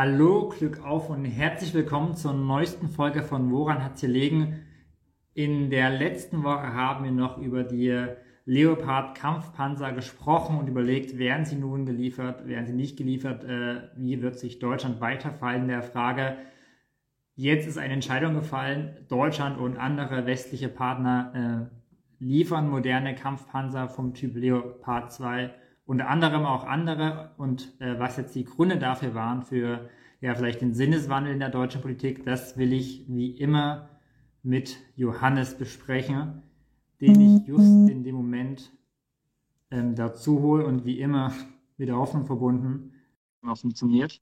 Hallo, Glück auf und herzlich willkommen zur neuesten Folge von Woran hat's gelegen? In der letzten Woche haben wir noch über die Leopard Kampfpanzer gesprochen und überlegt, werden sie nun geliefert, werden sie nicht geliefert, äh, wie wird sich Deutschland weiterfallen in der Frage. Jetzt ist eine Entscheidung gefallen, Deutschland und andere westliche Partner äh, liefern moderne Kampfpanzer vom Typ Leopard 2 unter anderem auch andere und äh, was jetzt die Gründe dafür waren für ja vielleicht den Sinneswandel in der deutschen Politik, das will ich wie immer mit Johannes besprechen, den ich just in dem Moment ähm, dazu hole und wie immer mit der Hoffnung verbunden, funktioniert.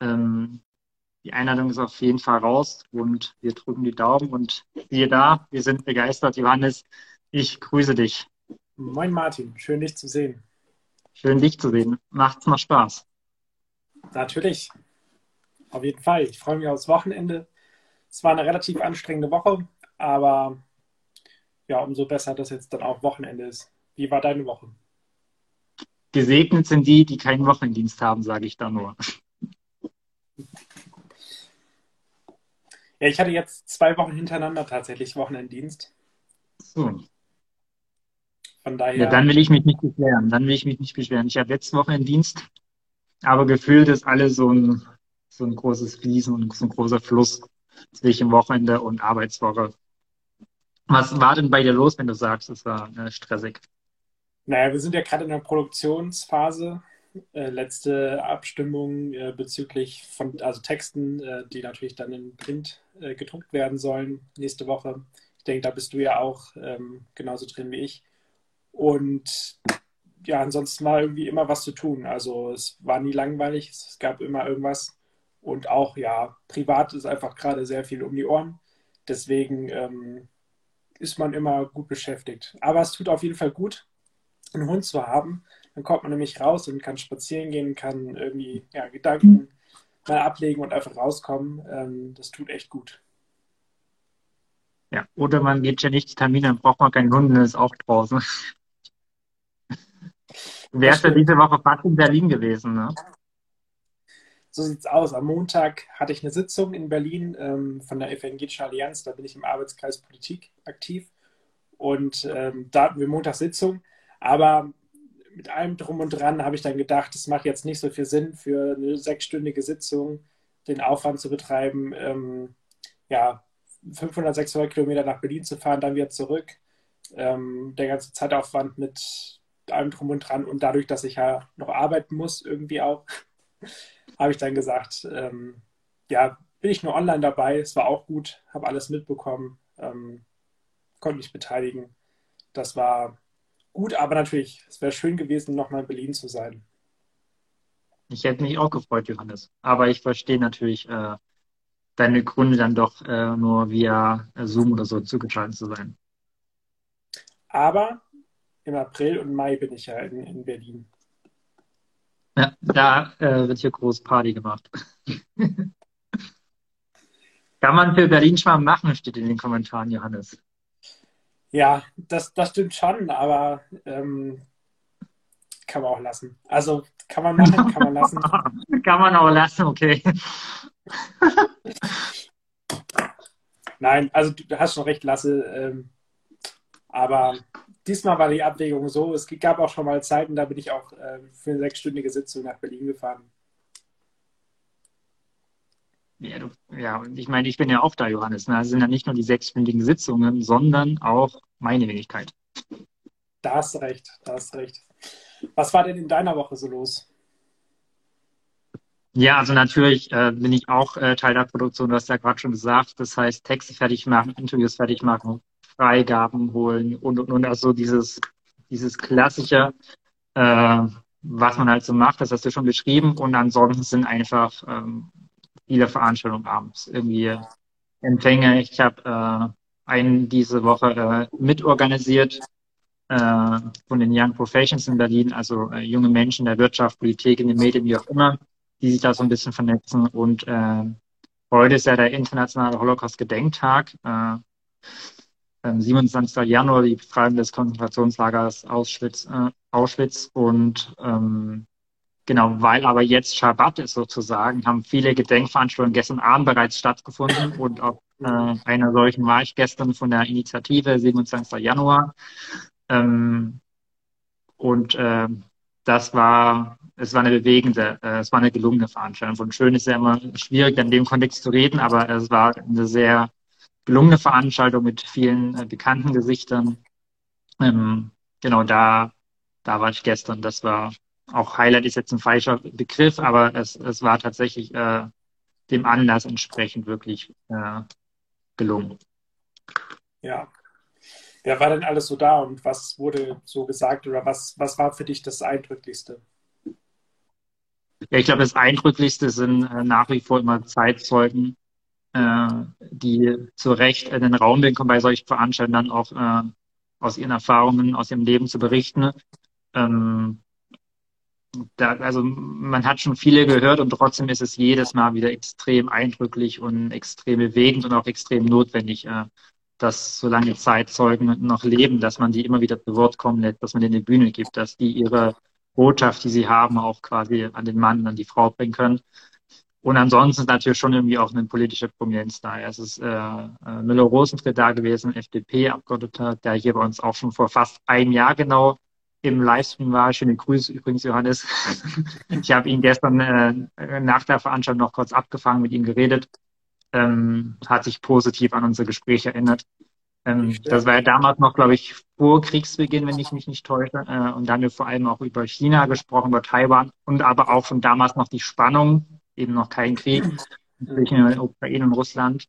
Ähm, die Einladung ist auf jeden Fall raus und wir drücken die Daumen und siehe da, wir sind begeistert. Johannes, ich grüße dich. Moin Martin, schön dich zu sehen. Schön dich zu sehen. Macht's mal Spaß. Natürlich. Auf jeden Fall. Ich freue mich aufs Wochenende. Es war eine relativ anstrengende Woche, aber ja, umso besser, dass jetzt dann auch Wochenende ist. Wie war deine Woche? Gesegnet sind die, die keinen Wochendienst haben, sage ich da nur. Ja, ich hatte jetzt zwei Wochen hintereinander tatsächlich Wochenenddienst. So. Von daher. Ja, dann will ich mich nicht beschweren. Dann will ich mich nicht beschweren. Ich habe letzte Woche einen Dienst, aber gefühlt ist alles so ein, so ein großes Fließen und so ein großer Fluss zwischen Wochenende und Arbeitswoche. Was war denn bei dir los, wenn du sagst, es war äh, stressig? Naja, wir sind ja gerade in der Produktionsphase. Äh, letzte Abstimmung äh, bezüglich von also Texten, äh, die natürlich dann in Print äh, gedruckt werden sollen nächste Woche. Ich denke, da bist du ja auch ähm, genauso drin wie ich. Und ja, ansonsten war irgendwie immer was zu tun. Also es war nie langweilig, es gab immer irgendwas. Und auch, ja, privat ist einfach gerade sehr viel um die Ohren. Deswegen ähm, ist man immer gut beschäftigt. Aber es tut auf jeden Fall gut, einen Hund zu haben. Dann kommt man nämlich raus und kann spazieren gehen, kann irgendwie ja, Gedanken mal ablegen und einfach rauskommen. Ähm, das tut echt gut. Ja, oder man geht ja nicht Termin, dann braucht man keinen Hund, dann ist auch draußen. Wärst du diese Woche fast in Berlin gewesen, ne? So sieht's aus. Am Montag hatte ich eine Sitzung in Berlin ähm, von der Evangelischen Allianz. Da bin ich im Arbeitskreis Politik aktiv. Und ähm, da hatten wir Montag Sitzung. Aber mit allem drum und dran habe ich dann gedacht, es macht jetzt nicht so viel Sinn, für eine sechsstündige Sitzung den Aufwand zu betreiben, ähm, ja, 500, 600 Kilometer nach Berlin zu fahren, dann wieder zurück. Ähm, der ganze Zeitaufwand mit allem drum und dran. Und dadurch, dass ich ja noch arbeiten muss, irgendwie auch, habe ich dann gesagt, ähm, ja, bin ich nur online dabei. Es war auch gut, habe alles mitbekommen, ähm, konnte mich beteiligen. Das war gut, aber natürlich, es wäre schön gewesen, nochmal in Berlin zu sein. Ich hätte mich auch gefreut, Johannes. Aber ich verstehe natürlich äh, deine Gründe dann doch äh, nur via Zoom oder so zugeschaltet zu sein. Aber im April und Mai bin ich ja in, in Berlin. Ja, da äh, wird hier groß Party gemacht. Kann man für Berlin Schwarm machen, steht in den Kommentaren, Johannes. Ja, das, das stimmt schon, aber ähm, kann man auch lassen. Also kann man machen, kann man lassen. kann man auch lassen, okay. Nein, also du hast schon recht, Lasse. Ähm, aber diesmal war die Abwägung so, es gab auch schon mal Zeiten, da bin ich auch äh, für eine sechsstündige Sitzung nach Berlin gefahren. Ja, du, ja, und ich meine, ich bin ja auch da, Johannes. Ne? Das sind ja nicht nur die sechsstündigen Sitzungen, sondern auch meine Wenigkeit. Da hast du recht, da hast recht. Was war denn in deiner Woche so los? Ja, also natürlich äh, bin ich auch äh, Teil der Produktion, du hast ja gerade schon gesagt. Das heißt, Texte fertig machen, Interviews fertig machen, Freigaben holen und, und, und also dieses, dieses klassische, äh, was man halt so macht, das hast du schon beschrieben. Und ansonsten sind einfach ähm, viele Veranstaltungen abends. Irgendwie Empfänge. Ich habe äh, einen diese Woche äh, mitorganisiert äh, von den Young Professions in Berlin, also äh, junge Menschen der Wirtschaft, Politik, in den Medien, wie auch immer, die sich da so ein bisschen vernetzen. Und äh, heute ist ja der internationale Holocaust-Gedenktag. Äh, 27. Ähm, Januar die Befreiung des Konzentrationslagers Auschwitz, äh, Auschwitz und ähm, genau, weil aber jetzt Schabbat ist sozusagen, haben viele Gedenkveranstaltungen gestern Abend bereits stattgefunden und auf äh, einer solchen war ich gestern von der Initiative 27. Januar. Ähm, und äh, das war, es war eine bewegende, äh, es war eine gelungene Veranstaltung. Von schön ist ja immer schwierig, in dem Kontext zu reden, aber es war eine sehr gelungene Veranstaltung mit vielen äh, bekannten Gesichtern. Ähm, genau, da, da war ich gestern. Das war auch Highlight ist jetzt ein falscher Begriff, aber es, es war tatsächlich äh, dem Anlass entsprechend wirklich äh, gelungen. Ja. Wer war denn alles so da und was wurde so gesagt oder was, was war für dich das Eindrücklichste? Ja, ich glaube, das Eindrücklichste sind äh, nach wie vor immer Zeitzeugen, die zu Recht in den Raum bekommen, bei solchen Veranstaltungen dann auch äh, aus ihren Erfahrungen, aus ihrem Leben zu berichten. Ähm, da, also man hat schon viele gehört und trotzdem ist es jedes Mal wieder extrem eindrücklich und extrem bewegend und auch extrem notwendig, äh, dass solange Zeitzeugen noch leben, dass man die immer wieder zu Wort kommen lässt, dass man denen eine Bühne gibt, dass die ihre Botschaft, die sie haben, auch quasi an den Mann, an die Frau bringen können. Und ansonsten ist natürlich schon irgendwie auch eine politische Prominenz da. Es ist äh, äh Müller-Rosentritt da gewesen, FDP-Abgeordneter, der hier bei uns auch schon vor fast einem Jahr genau im Livestream war. Schöne Grüße übrigens, Johannes. ich habe ihn gestern äh, nach der Veranstaltung noch kurz abgefangen, mit ihm geredet. Ähm, hat sich positiv an unser Gespräch erinnert. Ähm, das war ja damals noch, glaube ich, vor Kriegsbeginn, wenn ich mich nicht täusche. Äh, und dann haben wir vor allem auch über China gesprochen, über Taiwan und aber auch schon damals noch die Spannung, eben noch kein Krieg zwischen Ukraine und Russland.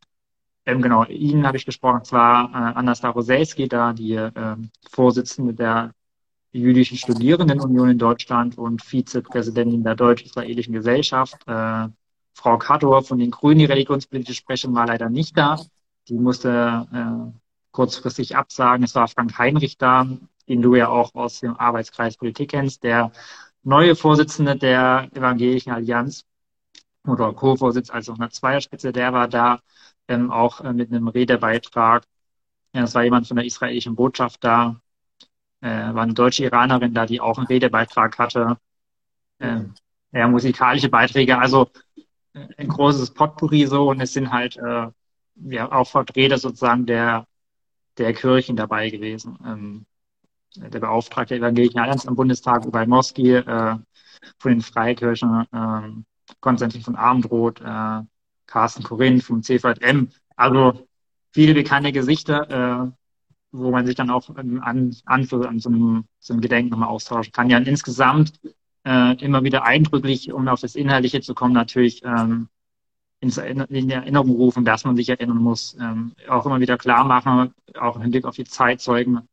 Ähm, genau, Ihnen habe ich gesprochen, zwar äh, Anna Staroselski, da die äh, Vorsitzende der jüdischen Studierendenunion in Deutschland und Vizepräsidentin der deutsch-israelischen Gesellschaft. Äh, Frau Kator von den Grünen, die religionspolitische Sprecherin, war leider nicht da. Die musste äh, kurzfristig absagen. Es war Frank Heinrich da, den du ja auch aus dem Arbeitskreis Politik kennst, der neue Vorsitzende der Evangelischen Allianz oder Co-Vorsitz, also eine Zweierspitze, der war da ähm, auch äh, mit einem Redebeitrag. Ja, es war jemand von der israelischen Botschaft da, äh, war eine deutsche Iranerin da, die auch einen Redebeitrag hatte. Äh, ja, musikalische Beiträge, also äh, ein großes Potpourri so und es sind halt äh, ja auch Vertreter sozusagen der, der Kirchen dabei gewesen. Ähm, der Beauftragte der Evangelischen Allianz am Bundestag, Ubay Moski, äh, von den Freikirchen, äh, Konstantin von Armdroth, äh, Carsten Korinth vom CVM. Also viele bekannte Gesichter, äh, wo man sich dann auch an, an, an so, einem, so einem Gedenken nochmal austauschen kann. Ja, insgesamt äh, immer wieder eindrücklich, um auf das Inhaltliche zu kommen, natürlich ähm, ins, in Erinnerung rufen, dass man sich erinnern muss. Ähm, auch immer wieder klar machen, auch im Hinblick auf die Zeitzeugen,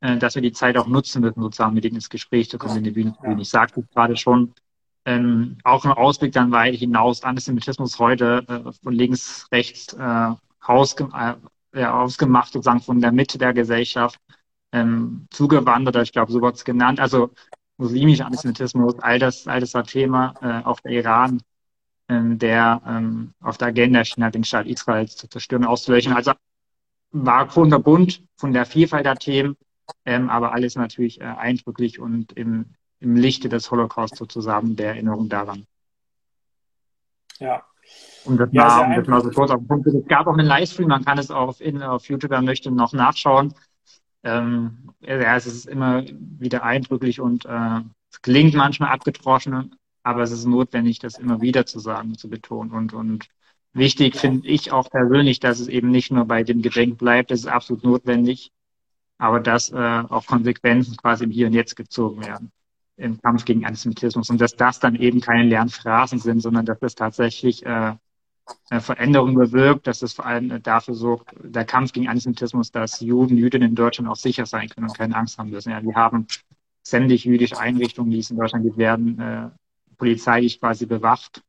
äh, dass wir die Zeit auch nutzen müssen, sozusagen mit ihnen ins Gespräch zu kommen, in die Bühne zu gehen. Ich sagte gerade schon, ähm, auch im Ausblick dann weit hinaus, Antisemitismus heute äh, von links, rechts äh, Haus, äh, ausgemacht, sozusagen von der Mitte der Gesellschaft, ähm, Zugewanderter, ich glaube, so wird es genannt, also muslimischer Antisemitismus, all das, all das war Thema, äh, auch der Iran, ähm, der ähm, auf der Agenda schien hat, den Staat Israel zu zerstören, auszulöschen. Also war kunterbunt von der Vielfalt der Themen, ähm, aber alles natürlich äh, eindrücklich und im, im Lichte des Holocaust sozusagen der Erinnerung daran. Ja, und das ja, war, um das mal so kurz auf den Punkt. Es gab auch einen Livestream, man kann es auch auf, in, auf YouTube, wer möchte, noch nachschauen. Ähm, ja, es ist immer wieder eindrücklich und äh, es klingt manchmal abgetroschen, aber es ist notwendig, das immer wieder zu sagen, zu betonen. Und, und wichtig finde ich auch persönlich, dass es eben nicht nur bei dem Gedenk bleibt, das ist absolut notwendig, aber dass äh, auch Konsequenzen quasi im Hier und Jetzt gezogen werden im Kampf gegen Antisemitismus und dass das dann eben keine leeren Phrasen sind, sondern dass das tatsächlich äh, Veränderung bewirkt, dass es vor allem dafür sorgt, der Kampf gegen Antisemitismus, dass Juden, Jüdinnen in Deutschland auch sicher sein können und keine Angst haben müssen. Ja, wir haben sämtliche jüdische Einrichtungen, die es in Deutschland gibt, werden äh, polizeilich quasi bewacht,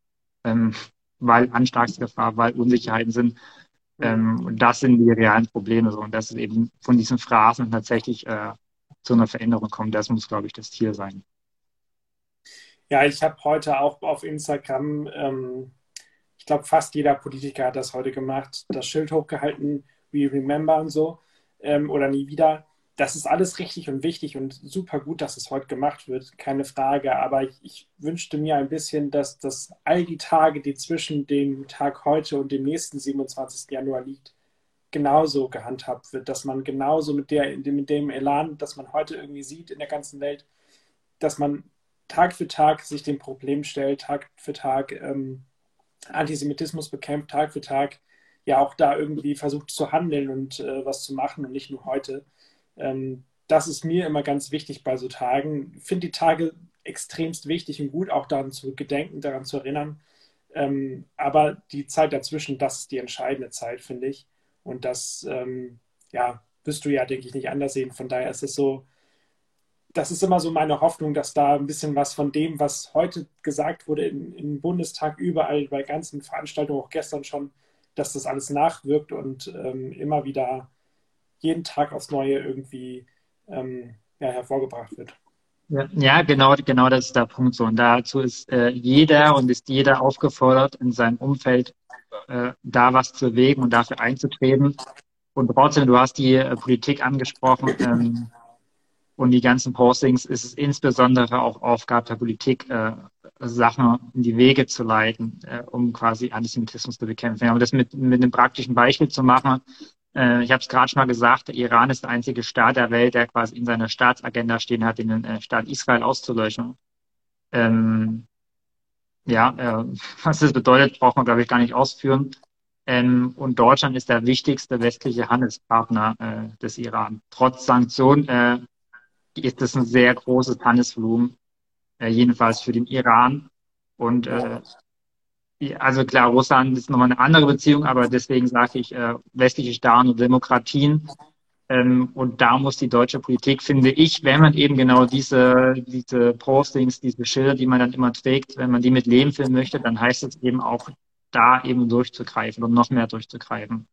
ähm, weil Anschlagsgefahr, weil Unsicherheiten sind. Ähm, und das sind die realen Probleme so. Und dass es eben von diesen Phrasen tatsächlich äh, zu einer Veränderung kommt, das muss, glaube ich, das Ziel sein. Ja, ich habe heute auch auf Instagram ähm, ich glaube, fast jeder Politiker hat das heute gemacht, das Schild hochgehalten, We Remember und so, ähm, oder nie wieder. das ist alles richtig und wichtig und super gut, dass es heute gemacht wird, keine Frage. Aber ich, ich, wünschte mir ein bisschen, dass, dass all die Tage, die zwischen dem Tag heute und dem nächsten 27. Januar liegt, genauso gehandhabt wird, dass man genauso mit, der, mit dem Elan, das man heute irgendwie sieht in der ganzen Welt, dass man Tag für Tag sich dem Problem stellt, Tag für Tag ähm, Antisemitismus bekämpft, Tag für Tag ja auch da irgendwie versucht zu handeln und äh, was zu machen und nicht nur heute. Ähm, das ist mir immer ganz wichtig bei so Tagen. Ich finde die Tage extremst wichtig und gut, auch daran zu gedenken, daran zu erinnern. Ähm, aber die Zeit dazwischen, das ist die entscheidende Zeit, finde ich. Und das, ähm, ja, wirst du ja, denke ich, nicht anders sehen. Von daher ist es so, das ist immer so meine Hoffnung, dass da ein bisschen was von dem, was heute gesagt wurde im, im Bundestag, überall bei ganzen Veranstaltungen, auch gestern schon, dass das alles nachwirkt und ähm, immer wieder jeden Tag aufs Neue irgendwie ähm, ja, hervorgebracht wird. Ja, genau, genau das ist der Punkt so. Und dazu ist äh, jeder und ist jeder aufgefordert, in seinem Umfeld äh, da was zu bewegen und dafür einzutreten. Und trotzdem, du hast die äh, Politik angesprochen ähm, und die ganzen Postings, ist es insbesondere auch Aufgabe der Politik, äh, Sachen in die Wege zu leiten, äh, um quasi Antisemitismus zu bekämpfen. Aber das mit, mit einem praktischen Beispiel zu machen, äh, ich habe es gerade schon mal gesagt, der Iran ist der einzige Staat der Welt, der quasi in seiner Staatsagenda stehen hat, den äh, Staat Israel auszulöschen. Ähm, ja, äh, was das bedeutet, braucht man, glaube ich, gar nicht ausführen. Ähm, und Deutschland ist der wichtigste westliche Handelspartner äh, des Iran. Trotz Sanktionen äh, ist das ein sehr großes Handelsvolumen, äh, jedenfalls für den Iran. Und äh, also klar, Russland ist nochmal eine andere Beziehung, aber deswegen sage ich äh, westliche Staaten und Demokratien. Ähm, und da muss die deutsche Politik, finde ich, wenn man eben genau diese, diese Postings, diese Schilder, die man dann immer trägt, wenn man die mit Leben filmen möchte, dann heißt es eben auch, da eben durchzugreifen und noch mehr durchzugreifen,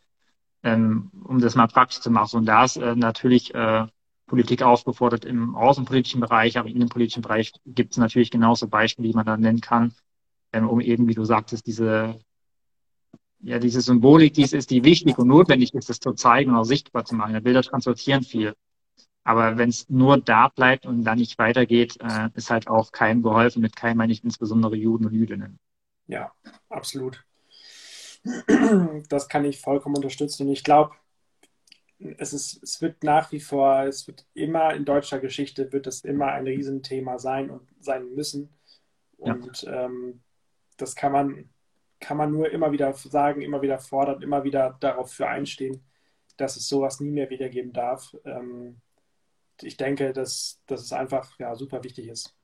ähm, um das mal praktisch zu machen. Und da ist äh, natürlich äh, Politik aufgefordert im außenpolitischen Bereich, aber in dem politischen Bereich gibt es natürlich genauso Beispiele, die man da nennen kann ähm, um eben, wie du sagtest, diese, ja, diese Symbolik, die es ist, die wichtig und notwendig ist, das zu zeigen und auch sichtbar zu machen. Ja, Bilder transportieren viel. Aber wenn es nur da bleibt und dann nicht weitergeht, äh, ist halt auch keinem geholfen, mit keinem meine ich insbesondere Juden und Jüdinnen. Ja, absolut. Das kann ich vollkommen unterstützen. Ich glaube, es, ist, es wird nach wie vor, es wird immer in deutscher Geschichte, wird es immer ein Riesenthema sein und sein müssen. Und ja. ähm, das kann man, kann man nur immer wieder sagen, immer wieder fordern, immer wieder darauf für einstehen, dass es sowas nie mehr wiedergeben darf. Ähm, ich denke, dass, dass es einfach ja, super wichtig ist.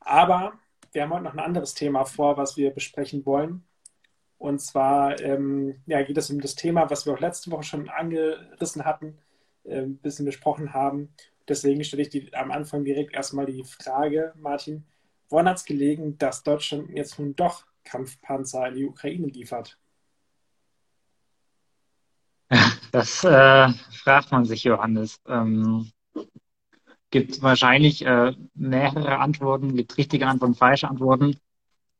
Aber wir haben heute noch ein anderes Thema vor, was wir besprechen wollen. Und zwar ähm, ja, geht es um das Thema, was wir auch letzte Woche schon angerissen hatten, äh, ein bisschen besprochen haben. Deswegen stelle ich die, am Anfang direkt erstmal die Frage, Martin, Woran hat es gelegen, dass Deutschland jetzt nun doch Kampfpanzer in die Ukraine liefert? Das äh, fragt man sich, Johannes. Ähm, gibt wahrscheinlich äh, mehrere Antworten, gibt richtige Antworten, falsche Antworten.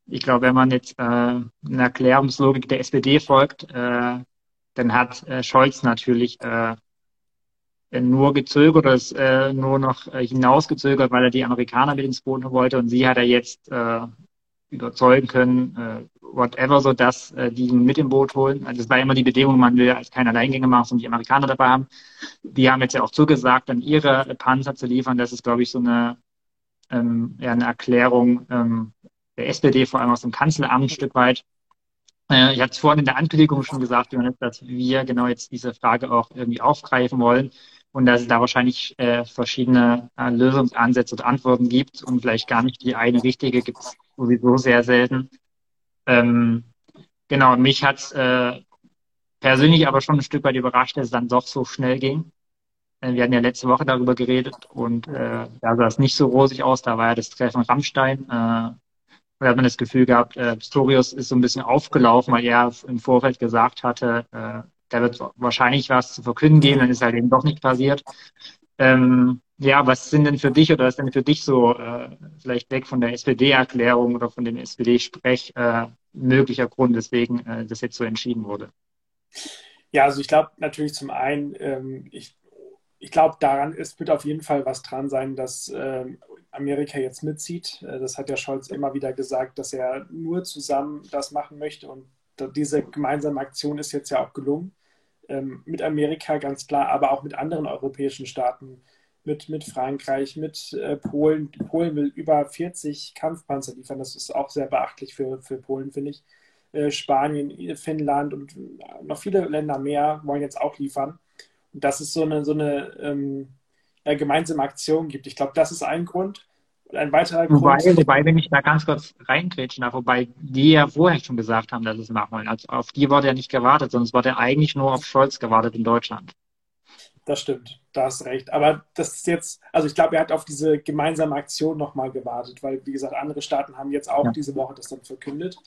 Ich glaube, wenn man jetzt äh, einer Erklärungslogik der SPD folgt, äh, dann hat äh, Scholz natürlich äh, nur gezögert oder ist äh, nur noch äh, hinausgezögert, weil er die Amerikaner mit ins Boot wollte und sie hat er jetzt äh, überzeugen können, äh, whatever, so dass äh, die ihn mit im Boot holen. Also das war immer die Bedingung, man will als kein Alleingänge machen, sondern die Amerikaner dabei haben. Die haben jetzt ja auch zugesagt, dann ihre Panzer zu liefern. Das ist, glaube ich, so eine, ähm, ja, eine Erklärung ähm, der SPD, vor allem aus dem Kanzleramt ein Stück weit. Äh, ich hatte es vorhin in der Ankündigung schon gesagt, dass wir genau jetzt diese Frage auch irgendwie aufgreifen wollen und dass es da wahrscheinlich äh, verschiedene äh, Lösungsansätze und Antworten gibt und vielleicht gar nicht die eine richtige gibt es sowieso sehr selten. Ähm, genau, mich hat es persönlich aber schon ein Stück weit überrascht, dass es dann doch so schnell ging. Wir hatten ja letzte Woche darüber geredet und da sah es nicht so rosig aus. Da war ja das Treffen Rammstein. Da hat man das Gefühl gehabt, äh, Pistorius ist so ein bisschen aufgelaufen, weil er im Vorfeld gesagt hatte, äh, da wird wahrscheinlich was zu verkünden geben, dann ist halt eben doch nicht passiert. Ähm, ja, was sind denn für dich oder was ist denn für dich so, äh, vielleicht weg von der SPD-Erklärung oder von dem SPD-Sprech, äh, möglicher Grund, weswegen äh, das jetzt so entschieden wurde? Ja, also ich glaube natürlich zum einen, ähm, ich, ich glaube, daran ist, wird auf jeden Fall was dran sein, dass äh, Amerika jetzt mitzieht. Äh, das hat ja Scholz immer wieder gesagt, dass er nur zusammen das machen möchte. Und diese gemeinsame Aktion ist jetzt ja auch gelungen. Ähm, mit Amerika ganz klar, aber auch mit anderen europäischen Staaten, mit, mit Frankreich, mit äh, Polen. Polen will über 40 Kampfpanzer liefern. Das ist auch sehr beachtlich für, für Polen, finde ich. Äh, Spanien, Finnland und noch viele Länder mehr wollen jetzt auch liefern. Und dass es so eine, so eine ja, gemeinsame Aktion gibt. Ich glaube, das ist ein Grund. ein weiterer wobei, Grund. Wobei, wenn ich da ganz kurz reingrätschen darf, wobei die ja vorher schon gesagt haben, dass es machen wollen. Also auf die wurde ja nicht gewartet, sondern es wurde eigentlich nur auf Scholz gewartet in Deutschland. Das stimmt, da hast recht. Aber das ist jetzt, also ich glaube, er hat auf diese gemeinsame Aktion nochmal gewartet, weil, wie gesagt, andere Staaten haben jetzt auch ja. diese Woche das dann verkündet.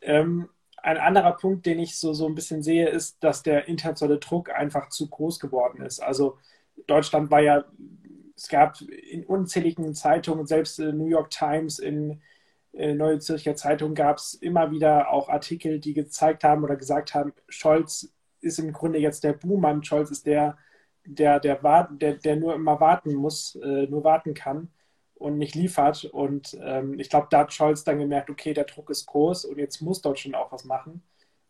Ähm, ein anderer Punkt, den ich so, so ein bisschen sehe, ist, dass der internationale Druck einfach zu groß geworden ist. Also Deutschland war ja, es gab in unzähligen Zeitungen, selbst in New York Times, in äh, Neue Zürcher Zeitung gab es immer wieder auch Artikel, die gezeigt haben oder gesagt haben, Scholz ist im Grunde jetzt der Buhmann, Scholz ist der, der, der, der, der nur immer warten muss, äh, nur warten kann und nicht liefert. Und ähm, ich glaube, da hat Scholz dann gemerkt, okay, der Druck ist groß und jetzt muss Deutschland auch was machen.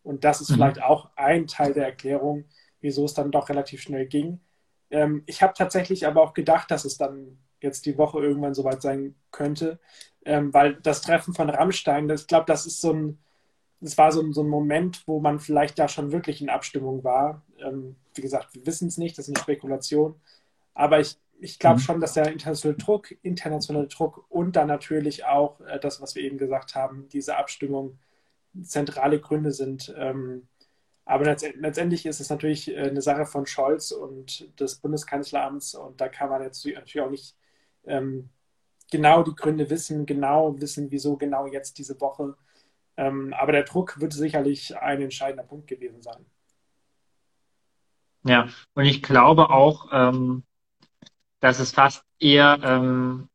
Und das ist mhm. vielleicht auch ein Teil der Erklärung, wieso es dann doch relativ schnell ging. Ähm, ich habe tatsächlich aber auch gedacht, dass es dann jetzt die Woche irgendwann soweit sein könnte, ähm, weil das Treffen von Rammstein, das, ich glaube, das ist so ein, das war so ein, so ein Moment, wo man vielleicht da schon wirklich in Abstimmung war. Ähm, wie gesagt, wir wissen es nicht, das ist eine Spekulation. Aber ich ich glaube mhm. schon, dass der internationale Druck, internationale Druck und dann natürlich auch äh, das, was wir eben gesagt haben, diese Abstimmung zentrale Gründe sind. Ähm, aber letztendlich ist es natürlich äh, eine Sache von Scholz und des Bundeskanzleramts und da kann man jetzt natürlich auch nicht ähm, genau die Gründe wissen, genau wissen, wieso genau jetzt diese Woche. Ähm, aber der Druck wird sicherlich ein entscheidender Punkt gewesen sein. Ja, und ich glaube auch, ähm, dass es fast eher ähm,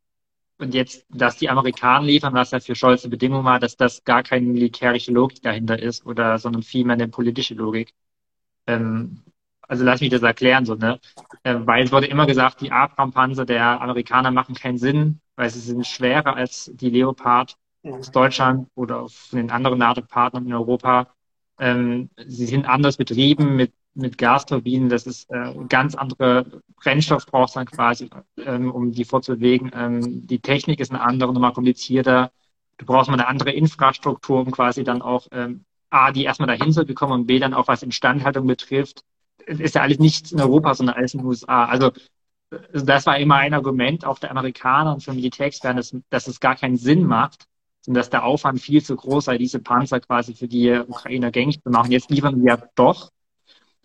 und jetzt, dass die Amerikaner liefern, was ja für Scholz eine Bedingung war, dass das gar keine militärische Logik dahinter ist oder sondern vielmehr eine politische Logik. Ähm, also lass mich das erklären so, ne? Äh, weil es wurde immer gesagt, die Abrams-Panzer der Amerikaner machen keinen Sinn, weil sie sind schwerer als die Leopard aus Deutschland oder von den anderen NATO-Partnern in Europa. Ähm, sie sind anders betrieben mit mit Gasturbinen, das ist äh, ganz andere Brennstoff brauchst dann quasi, ähm, um die vorzubewegen. Ähm, die Technik ist eine andere, nochmal komplizierter. Du brauchst mal eine andere Infrastruktur, um quasi dann auch ähm, A, die erstmal dahin zu bekommen und B, dann auch was Instandhaltung betrifft. Ist ja alles nichts in Europa, sondern alles in den USA. Also äh, das war immer ein Argument auch der Amerikaner und für Militärexperten, dass, dass es gar keinen Sinn macht, und dass der Aufwand viel zu groß sei, diese Panzer quasi für die Ukrainer gängig zu machen. Jetzt liefern wir ja doch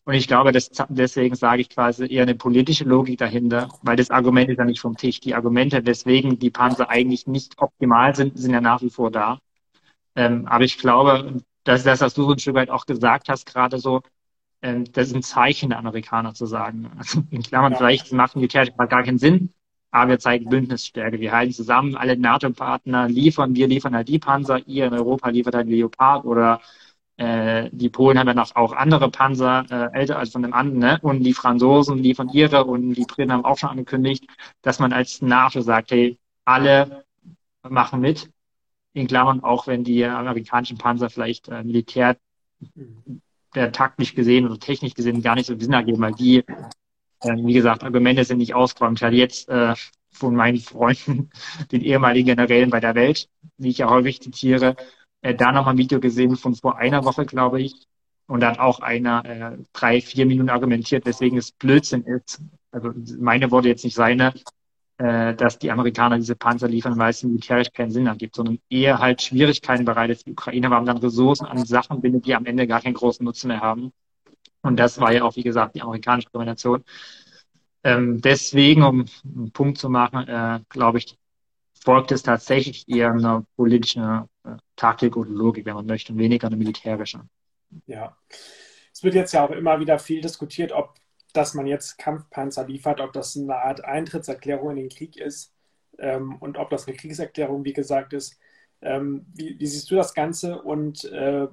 und ich glaube, das, deswegen sage ich quasi eher eine politische Logik dahinter, weil das Argument ist ja nicht vom Tisch. Die Argumente, weswegen die Panzer eigentlich nicht optimal sind, sind ja nach wie vor da. Ähm, aber ich glaube, dass das, was du so ein Stück weit auch gesagt hast, gerade so, ähm, das ist ein Zeichen der Amerikaner zu sagen. Also in Klammern, ja. vielleicht macht Militär gar keinen Sinn, aber wir zeigen Bündnisstärke. Wir halten zusammen, alle NATO-Partner liefern, wir liefern halt die Panzer, ihr in Europa liefert halt Leopard oder äh, die Polen haben ja noch auch andere Panzer, äh, älter als von dem anderen, ne? und die Franzosen liefern ihre und die Briten haben auch schon angekündigt, dass man als NATO sagt, hey, alle machen mit, in Klammern, auch wenn die amerikanischen Panzer vielleicht äh, militär der taktisch gesehen oder technisch gesehen gar nicht so Sinn ergeben, weil die, äh, wie gesagt, Argumente sind nicht ausgeräumt. Ich hatte jetzt äh, von meinen Freunden, den ehemaligen Generälen bei der Welt, die ich ja häufig zitiere, äh, da nochmal ein Video gesehen von vor einer Woche, glaube ich. Und da hat auch einer äh, drei, vier Minuten argumentiert, weswegen es Blödsinn ist. Also meine Worte jetzt nicht seine, äh, dass die Amerikaner diese Panzer liefern, weil es militärisch keinen Sinn ergibt, sondern eher halt Schwierigkeiten bereitet die Ukraine, weil man dann Ressourcen an Sachen bindet, die am Ende gar keinen großen Nutzen mehr haben. Und das war ja auch, wie gesagt, die amerikanische Kombination. Ähm, deswegen, um einen Punkt zu machen, äh, glaube ich, folgt es tatsächlich eher einer politischen äh, Taktik oder Logik, wenn man möchte, und weniger eine militärische. Ja, es wird jetzt ja auch immer wieder viel diskutiert, ob dass man jetzt Kampfpanzer liefert, ob das eine Art Eintrittserklärung in den Krieg ist ähm, und ob das eine Kriegserklärung, wie gesagt, ist. Ähm, wie, wie, siehst du das Ganze und äh,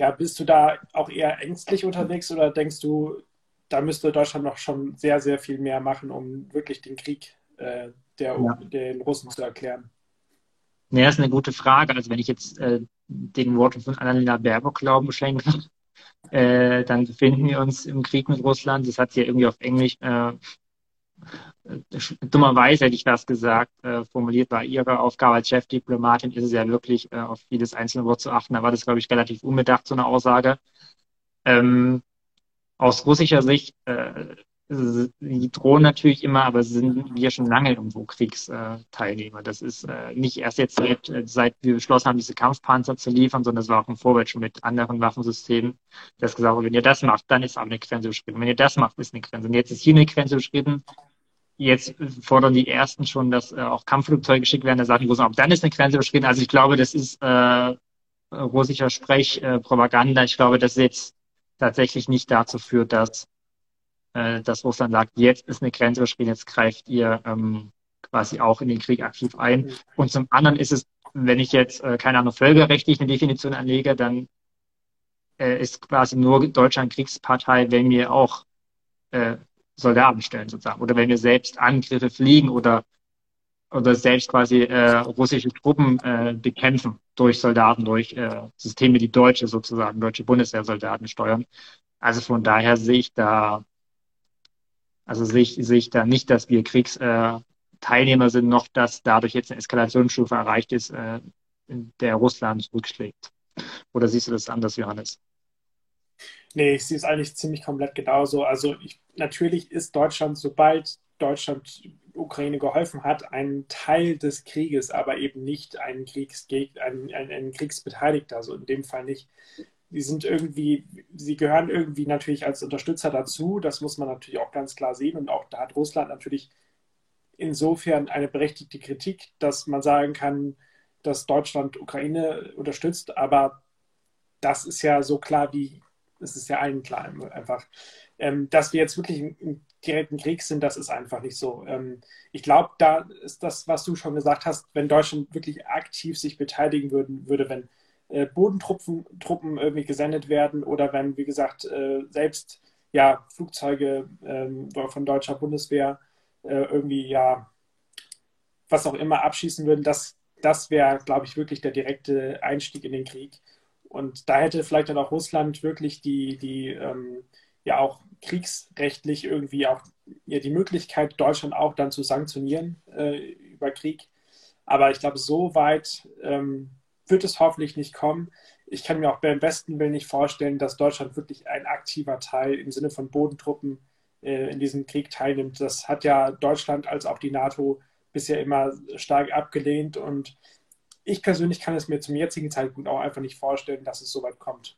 ja, bist du da auch eher ängstlich unterwegs oder denkst du, da müsste Deutschland noch schon sehr, sehr viel mehr machen, um wirklich den Krieg äh, der, ja. den Russen zu erklären. Ja, das ist eine gute Frage. Also wenn ich jetzt äh, den Worten von Annalena Baerbock Glauben schenke, äh, dann befinden wir uns im Krieg mit Russland. Das hat sie ja irgendwie auf Englisch, äh, dummerweise hätte ich das gesagt, äh, formuliert war ihre Aufgabe als Chefdiplomatin, ist es ja wirklich äh, auf jedes einzelne Wort zu achten. Da war das, glaube ich, relativ unbedacht, so eine Aussage. Ähm, aus russischer Sicht, äh, die drohen natürlich immer, aber sind wir schon lange irgendwo Kriegsteilnehmer. Das ist äh, nicht erst jetzt seit, äh, seit wir beschlossen haben, diese Kampfpanzer zu liefern, sondern es war auch ein Vorwärts schon mit anderen Waffensystemen, das gesagt wurde, wenn ihr das macht, dann ist aber eine Grenze überschritten. Wenn ihr das macht, ist eine Grenze. Und jetzt ist hier eine Grenze überschritten. Jetzt fordern die Ersten schon, dass äh, auch Kampfflugzeuge geschickt werden. Da sagen die Russen, auch dann ist eine Grenze überschritten. Also ich glaube, das ist äh, russischer Sprech, äh. Ich glaube, das jetzt tatsächlich nicht dazu führt, dass, äh, dass Russland sagt, jetzt ist eine Grenze überschritten, jetzt greift ihr ähm, quasi auch in den Krieg aktiv ein. Und zum anderen ist es, wenn ich jetzt, äh, keine Ahnung, völkerrechtlich eine Definition anlege, dann äh, ist quasi nur Deutschland Kriegspartei, wenn wir auch äh, Soldaten stellen sozusagen oder wenn wir selbst Angriffe fliegen oder oder selbst quasi äh, russische Truppen äh, bekämpfen durch Soldaten, durch äh, Systeme, die deutsche sozusagen, deutsche Bundeswehrsoldaten steuern. Also von daher sehe ich da, also sehe ich, sehe ich da nicht, dass wir Kriegsteilnehmer sind, noch dass dadurch jetzt eine Eskalationsstufe erreicht ist, äh, in der Russland zurückschlägt. Oder siehst du das anders, Johannes? Nee, ich sehe es eigentlich ziemlich komplett genauso. Also ich, natürlich ist Deutschland, sobald Deutschland Ukraine geholfen hat, ein Teil des Krieges, aber eben nicht ein, Kriegsgeg ein, ein, ein Kriegsbeteiligter, also in dem Fall nicht. Die sind irgendwie, sie gehören irgendwie natürlich als Unterstützer dazu, das muss man natürlich auch ganz klar sehen und auch da hat Russland natürlich insofern eine berechtigte Kritik, dass man sagen kann, dass Deutschland Ukraine unterstützt, aber das ist ja so klar wie, es ist ja allen klar einfach. Ähm, dass wir jetzt wirklich im direkten Krieg sind, das ist einfach nicht so. Ähm, ich glaube, da ist das, was du schon gesagt hast, wenn Deutschland wirklich aktiv sich beteiligen würden, würde, wenn äh, Bodentruppen Truppen irgendwie gesendet werden oder wenn, wie gesagt, äh, selbst ja, Flugzeuge ähm, von deutscher Bundeswehr äh, irgendwie ja was auch immer abschießen würden, das, das wäre, glaube ich, wirklich der direkte Einstieg in den Krieg. Und da hätte vielleicht dann auch Russland wirklich die, die ähm, ja auch kriegsrechtlich irgendwie auch ja, die Möglichkeit, Deutschland auch dann zu sanktionieren äh, über Krieg. Aber ich glaube, so weit ähm, wird es hoffentlich nicht kommen. Ich kann mir auch beim besten Willen nicht vorstellen, dass Deutschland wirklich ein aktiver Teil im Sinne von Bodentruppen äh, in diesem Krieg teilnimmt. Das hat ja Deutschland als auch die NATO bisher immer stark abgelehnt und ich persönlich kann es mir zum jetzigen Zeitpunkt auch einfach nicht vorstellen, dass es so weit kommt.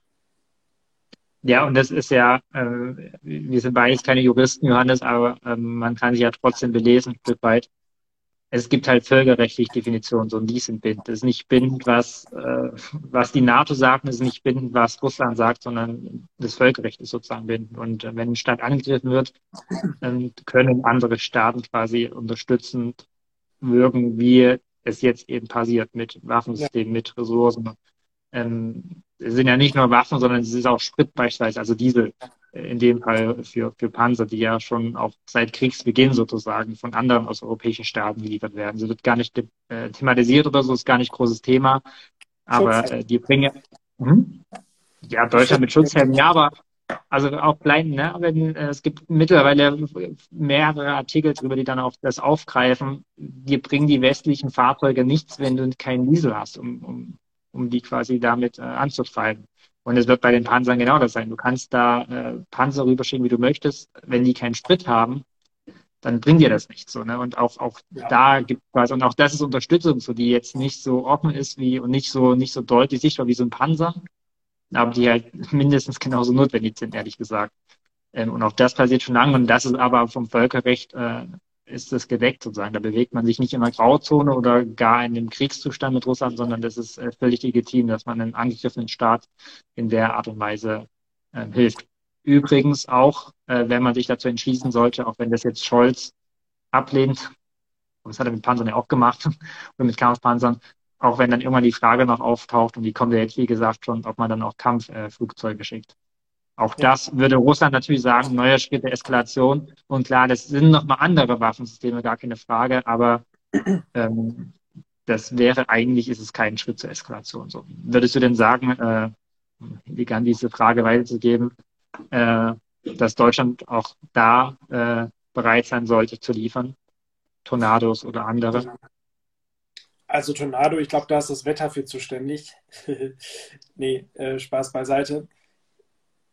Ja, und das ist ja, äh, wir sind beides keine Juristen, Johannes, aber ähm, man kann sich ja trotzdem belesen, ein Stück weit. Es gibt halt völkerrechtliche Definitionen, so und die sind bindend. Das ist nicht bindend, was, äh, was die NATO sagt, das ist nicht bindend, was Russland sagt, sondern das Völkerrecht ist sozusagen bindend. Und äh, wenn ein Staat angegriffen wird, dann können andere Staaten quasi unterstützend wirken, wie es jetzt eben passiert mit Waffensystemen, ja. mit Ressourcen, ähm, es sind ja nicht nur Waffen, sondern es ist auch Sprit beispielsweise, also Diesel äh, in dem Fall für, für Panzer, die ja schon auch seit Kriegsbeginn sozusagen von anderen aus europäischen Staaten geliefert werden. Sie wird gar nicht äh, thematisiert oder so, ist gar nicht großes Thema. Aber äh, die bringen hm? ja Deutschland mit Schutzhelmen, ja, aber also auch klein, ne? Wenn, äh, es gibt mittlerweile mehrere Artikel darüber, die dann auch das aufgreifen. Wir bringen die westlichen Fahrzeuge nichts, wenn du keinen Diesel hast, um, um um die quasi damit äh, anzutreiben. Und es wird bei den Panzern genau das sein. Du kannst da äh, Panzer rüberschicken, wie du möchtest. Wenn die keinen Sprit haben, dann bringt dir das nichts. So, ne? Und auch, auch ja. da gibt es und auch das ist Unterstützung, so die jetzt nicht so offen ist wie und nicht so nicht so deutlich sichtbar wie so ein Panzer, aber die halt mindestens genauso notwendig sind, ehrlich gesagt. Ähm, und auch das passiert schon lange und das ist aber vom Völkerrecht äh, ist das gedeckt sozusagen. Da bewegt man sich nicht in einer Grauzone oder gar in einem Kriegszustand mit Russland, sondern das ist äh, völlig legitim, dass man einem angegriffenen Staat in der Art und Weise äh, hilft. Übrigens auch, äh, wenn man sich dazu entschließen sollte, auch wenn das jetzt Scholz ablehnt, und das hat er mit Panzern ja auch gemacht, oder mit Kampfpanzern, auch wenn dann irgendwann die Frage noch auftaucht, und die kommt ja jetzt, wie gesagt, schon, ob man dann auch Kampfflugzeuge schickt. Auch ja. das würde Russland natürlich sagen, neuer Schritt der Eskalation. Und klar, das sind nochmal andere Waffensysteme, gar keine Frage, aber ähm, das wäre eigentlich, ist es kein Schritt zur Eskalation. So. Würdest du denn sagen, äh, Ligan diese Frage weiterzugeben, äh, dass Deutschland auch da äh, bereit sein sollte zu liefern? Tornados oder andere? Also Tornado, ich glaube, da ist das Wetter für zuständig. nee, äh, Spaß beiseite.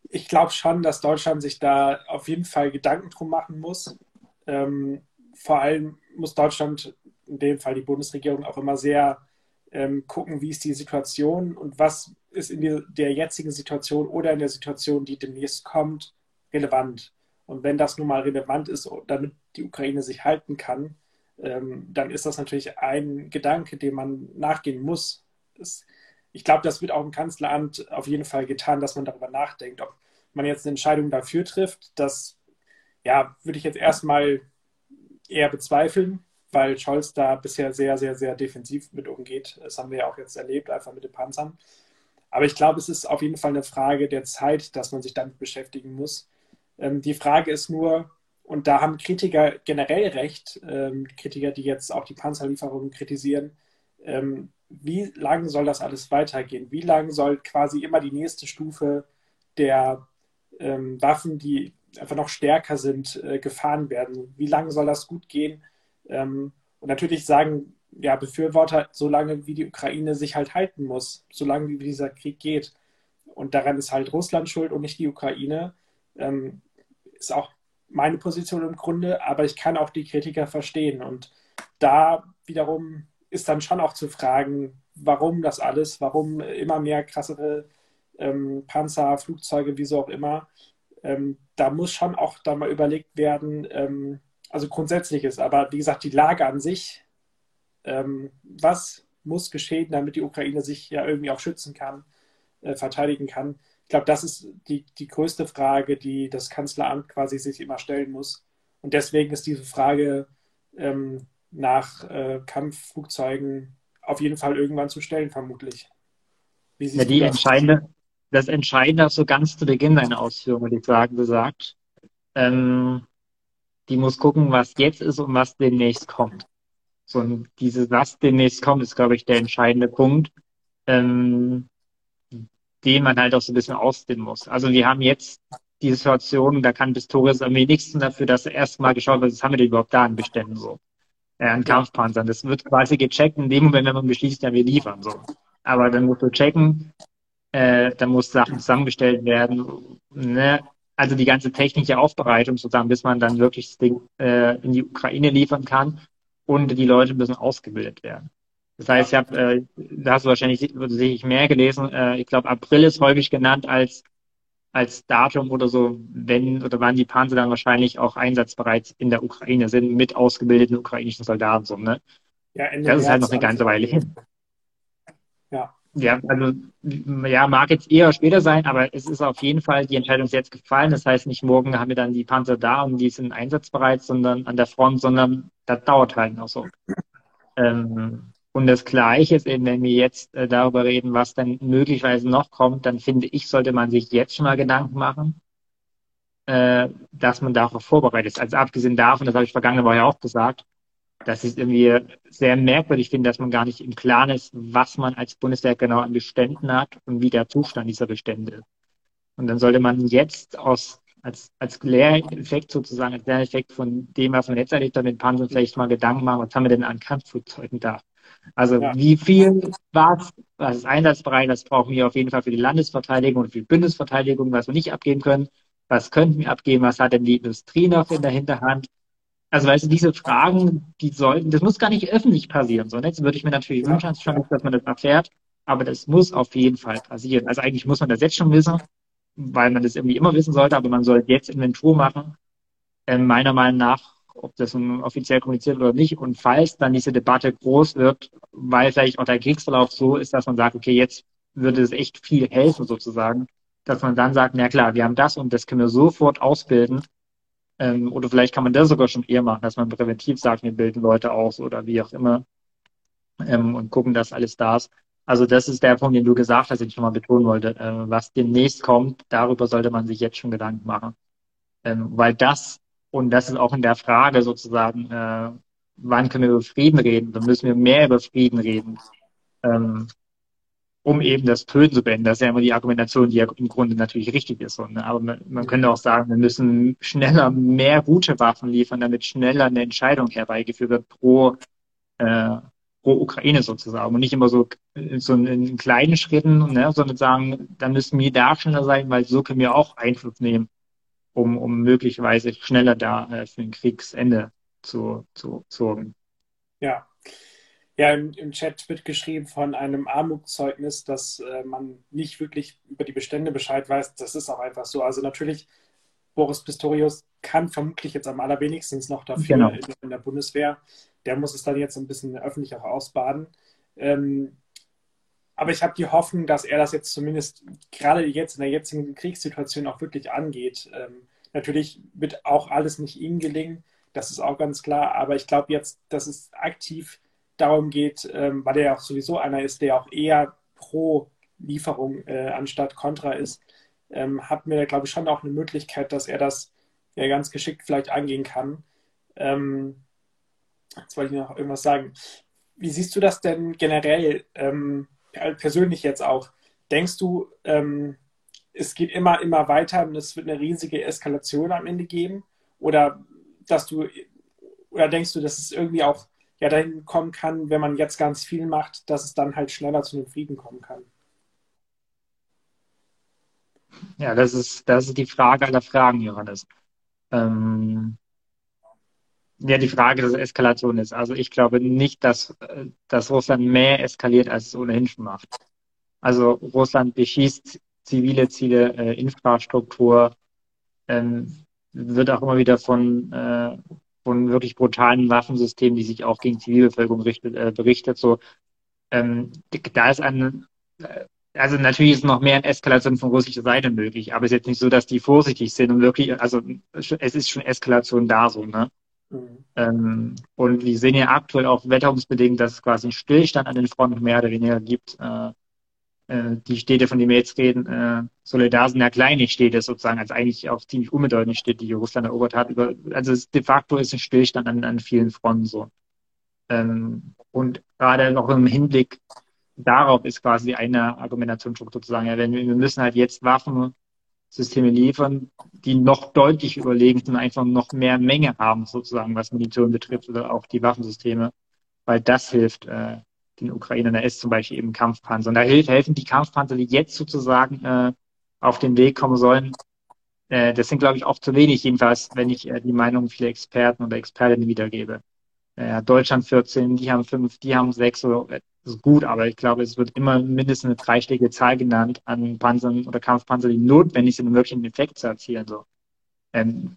Ich glaube schon, dass Deutschland sich da auf jeden Fall Gedanken drum machen muss. Ähm, vor allem muss Deutschland, in dem Fall die Bundesregierung, auch immer sehr ähm, gucken, wie ist die Situation und was ist in der, der jetzigen Situation oder in der Situation, die demnächst kommt, relevant. Und wenn das nun mal relevant ist, damit die Ukraine sich halten kann, ähm, dann ist das natürlich ein Gedanke, dem man nachgehen muss. Das, ich glaube, das wird auch im Kanzleramt auf jeden Fall getan, dass man darüber nachdenkt, ob man jetzt eine Entscheidung dafür trifft. Das ja, würde ich jetzt erstmal eher bezweifeln, weil Scholz da bisher sehr, sehr, sehr defensiv mit umgeht. Das haben wir ja auch jetzt erlebt, einfach mit den Panzern. Aber ich glaube, es ist auf jeden Fall eine Frage der Zeit, dass man sich damit beschäftigen muss. Ähm, die Frage ist nur, und da haben Kritiker generell recht, ähm, Kritiker, die jetzt auch die Panzerlieferungen kritisieren, ähm, wie lange soll das alles weitergehen? Wie lange soll quasi immer die nächste Stufe der ähm, Waffen, die einfach noch stärker sind, äh, gefahren werden? Wie lange soll das gut gehen? Ähm, und natürlich sagen ja, Befürworter, solange wie die Ukraine sich halt halten muss, solange wie dieser Krieg geht. Und daran ist halt Russland schuld und nicht die Ukraine. Ähm, ist auch meine Position im Grunde, aber ich kann auch die Kritiker verstehen. Und da wiederum ist dann schon auch zu fragen, warum das alles, warum immer mehr krassere ähm, Panzer, Flugzeuge, wieso auch immer. Ähm, da muss schon auch da mal überlegt werden, ähm, also grundsätzlich ist, aber wie gesagt, die Lage an sich, ähm, was muss geschehen, damit die Ukraine sich ja irgendwie auch schützen kann, äh, verteidigen kann. Ich glaube, das ist die, die größte Frage, die das Kanzleramt quasi sich immer stellen muss. Und deswegen ist diese Frage ähm, nach äh, Kampfflugzeugen auf jeden Fall irgendwann zu stellen, vermutlich. ja, die das? entscheidende, das Entscheidende so ganz zu Beginn deiner Ausführungen, würde ich sagen, gesagt. Ähm, die muss gucken, was jetzt ist und was demnächst kommt. So, und dieses, was demnächst kommt, ist, glaube ich, der entscheidende Punkt. Ähm, den man halt auch so ein bisschen ausdehnen muss. Also wir haben jetzt die Situation, da kann Pistorius am wenigsten dafür, dass er erstmal geschaut wird, was haben wir denn überhaupt da an Beständen so. Äh, an Kampfpanzern. Das wird quasi gecheckt in dem Moment, wenn man beschließt, ja, wir liefern so. Aber dann musst du checken, äh, dann muss Sachen zusammengestellt werden. Ne? Also die ganze technische Aufbereitung sozusagen, bis man dann wirklich das Ding äh, in die Ukraine liefern kann und die Leute müssen ausgebildet werden. Das heißt, ich hab, äh, da hast du wahrscheinlich sicherlich mehr gelesen. Äh, ich glaube, April ist häufig genannt als als Datum oder so, wenn oder wann die Panzer dann wahrscheinlich auch einsatzbereit in der Ukraine sind mit ausgebildeten ukrainischen Soldaten. So, ne? Ja, das ist halt noch eine ganze Weile hin. Ja. Ja, also ja, mag jetzt eher später sein, aber es ist auf jeden Fall, die Entscheidung ist jetzt gefallen. Das heißt, nicht morgen haben wir dann die Panzer da und die sind einsatzbereit, sondern an der Front, sondern das dauert halt noch so. Ähm, und das Gleiche ist eben, wenn wir jetzt äh, darüber reden, was dann möglicherweise noch kommt, dann finde ich, sollte man sich jetzt schon mal Gedanken machen, äh, dass man darauf vorbereitet ist. Also abgesehen davon, das habe ich vergangene Woche auch gesagt, dass ich irgendwie sehr merkwürdig finde, dass man gar nicht im Klaren ist, was man als Bundeswehr genau an Beständen hat und wie der Zustand dieser Bestände ist. Und dann sollte man jetzt aus als, als Lehreffekt sozusagen, als Lehreffekt von dem, was man jetzt erlebt hat mit Panzern, vielleicht mal Gedanken machen, was haben wir denn an Kampfflugzeugen da? Also ja. wie viel was, was ist einsatzbereit, das brauchen wir auf jeden Fall für die Landesverteidigung und für die Bundesverteidigung, was wir nicht abgeben können. Was könnten wir abgeben? Was hat denn die Industrie noch in der Hinterhand? Also weißt du, diese Fragen, die sollten, das muss gar nicht öffentlich passieren. So, jetzt würde ich mir natürlich ja. wünschen, dass man das erfährt, aber das muss auf jeden Fall passieren. Also eigentlich muss man das jetzt schon wissen, weil man das irgendwie immer wissen sollte, aber man sollte jetzt Inventur machen. Ähm, meiner Meinung nach ob das offiziell kommuniziert oder nicht. Und falls dann diese Debatte groß wird, weil vielleicht auch der Kriegsverlauf so ist, dass man sagt, okay, jetzt würde es echt viel helfen sozusagen, dass man dann sagt, na klar, wir haben das und das können wir sofort ausbilden. Ähm, oder vielleicht kann man das sogar schon eher machen, dass man präventiv sagt, wir bilden Leute aus oder wie auch immer ähm, und gucken, dass alles da ist. Also das ist der Punkt, den du gesagt hast, den ich nochmal betonen wollte. Äh, was demnächst kommt, darüber sollte man sich jetzt schon Gedanken machen. Ähm, weil das, und das ist auch in der Frage sozusagen, äh, wann können wir über Frieden reden? Dann müssen wir mehr über Frieden reden. Ähm, um eben das Töten zu beenden. Das ist ja immer die Argumentation, die ja im Grunde natürlich richtig ist. Und, ne? Aber man, man könnte auch sagen, wir müssen schneller mehr gute Waffen liefern, damit schneller eine Entscheidung herbeigeführt wird pro, äh, pro Ukraine sozusagen. Und nicht immer so, so in, kleinen Schritten, ne? sondern sagen, da müssen wir da schneller sein, weil so können wir auch Einfluss nehmen, um, um möglicherweise schneller da äh, für ein Kriegsende zu, zu sorgen. Ja, ja, im, im, Chat wird geschrieben von einem Armutszeugnis, dass äh, man nicht wirklich über die Bestände Bescheid weiß. Das ist auch einfach so. Also natürlich, Boris Pistorius kann vermutlich jetzt am allerwenigsten noch dafür genau. in, in, der Bundeswehr. Der muss es dann jetzt ein bisschen öffentlich auch ausbaden. Ähm, aber ich habe die Hoffnung, dass er das jetzt zumindest gerade jetzt in der jetzigen Kriegssituation auch wirklich angeht. Ähm, natürlich wird auch alles nicht ihm gelingen, das ist auch ganz klar. Aber ich glaube jetzt, dass es aktiv darum geht, ähm, weil er ja auch sowieso einer ist, der auch eher pro Lieferung äh, anstatt kontra ist, ähm, hat mir, glaube ich, schon auch eine Möglichkeit, dass er das ja ganz geschickt vielleicht angehen kann. Ähm, jetzt wollte ich noch irgendwas sagen. Wie siehst du das denn generell, ähm, persönlich jetzt auch? Denkst du, ähm, es geht immer, immer weiter und es wird eine riesige Eskalation am Ende geben? Oder dass du, oder denkst du, dass es irgendwie auch ja dahin kommen kann, wenn man jetzt ganz viel macht, dass es dann halt schneller zu einem Frieden kommen kann. Ja, das ist, das ist die Frage aller Fragen, Johannes. Ähm, ja, die Frage der Eskalation ist. Also ich glaube nicht, dass, dass Russland mehr eskaliert, als es ohnehin schon macht. Also Russland beschießt zivile Ziele, äh, Infrastruktur, ähm, wird auch immer wieder von, äh, von wirklich brutalen Waffensystemen, die sich auch gegen Zivilbevölkerung richtet, äh, berichtet. So, ähm, da ist ein, äh, also natürlich ist noch mehr Eskalation von russischer Seite möglich, aber es ist jetzt nicht so, dass die vorsichtig sind und wirklich, also es ist schon Eskalation da so, ne? Mhm. Ähm, und wir sehen ja aktuell auch wetterungsbedingt, dass es quasi einen Stillstand an den Fronten mehr oder weniger gibt. Äh, äh, die Städte, von denen wir jetzt reden, äh, Soledar sind ja kleine Städte sozusagen, also eigentlich auch ziemlich unbedeutende Städte, die Russland erobert hat. Über, also es, de facto ist ein Stillstand an, an vielen Fronten so. Ähm, und gerade noch im Hinblick darauf ist quasi eine Argumentationsstruktur zu sagen, ja, wenn wir, müssen halt jetzt Waffensysteme liefern, die noch deutlich überlegen sind, einfach noch mehr Menge haben, sozusagen, was Munition betrifft oder auch die Waffensysteme, weil das hilft, äh, den Ukrainern. Da ist zum Beispiel eben Kampfpanzer. Und da helfen die Kampfpanzer, die jetzt sozusagen äh, auf den Weg kommen sollen. Äh, das sind, glaube ich, auch zu wenig, jedenfalls, wenn ich äh, die Meinung vieler Experten oder Expertinnen wiedergebe. Äh, Deutschland 14, die haben fünf, die haben sechs, so, das ist gut, aber ich glaube, es wird immer mindestens eine dreistellige Zahl genannt an Panzern oder Kampfpanzer, die notwendig sind, um wirklich einen Effekt zu erzielen. So. Ähm,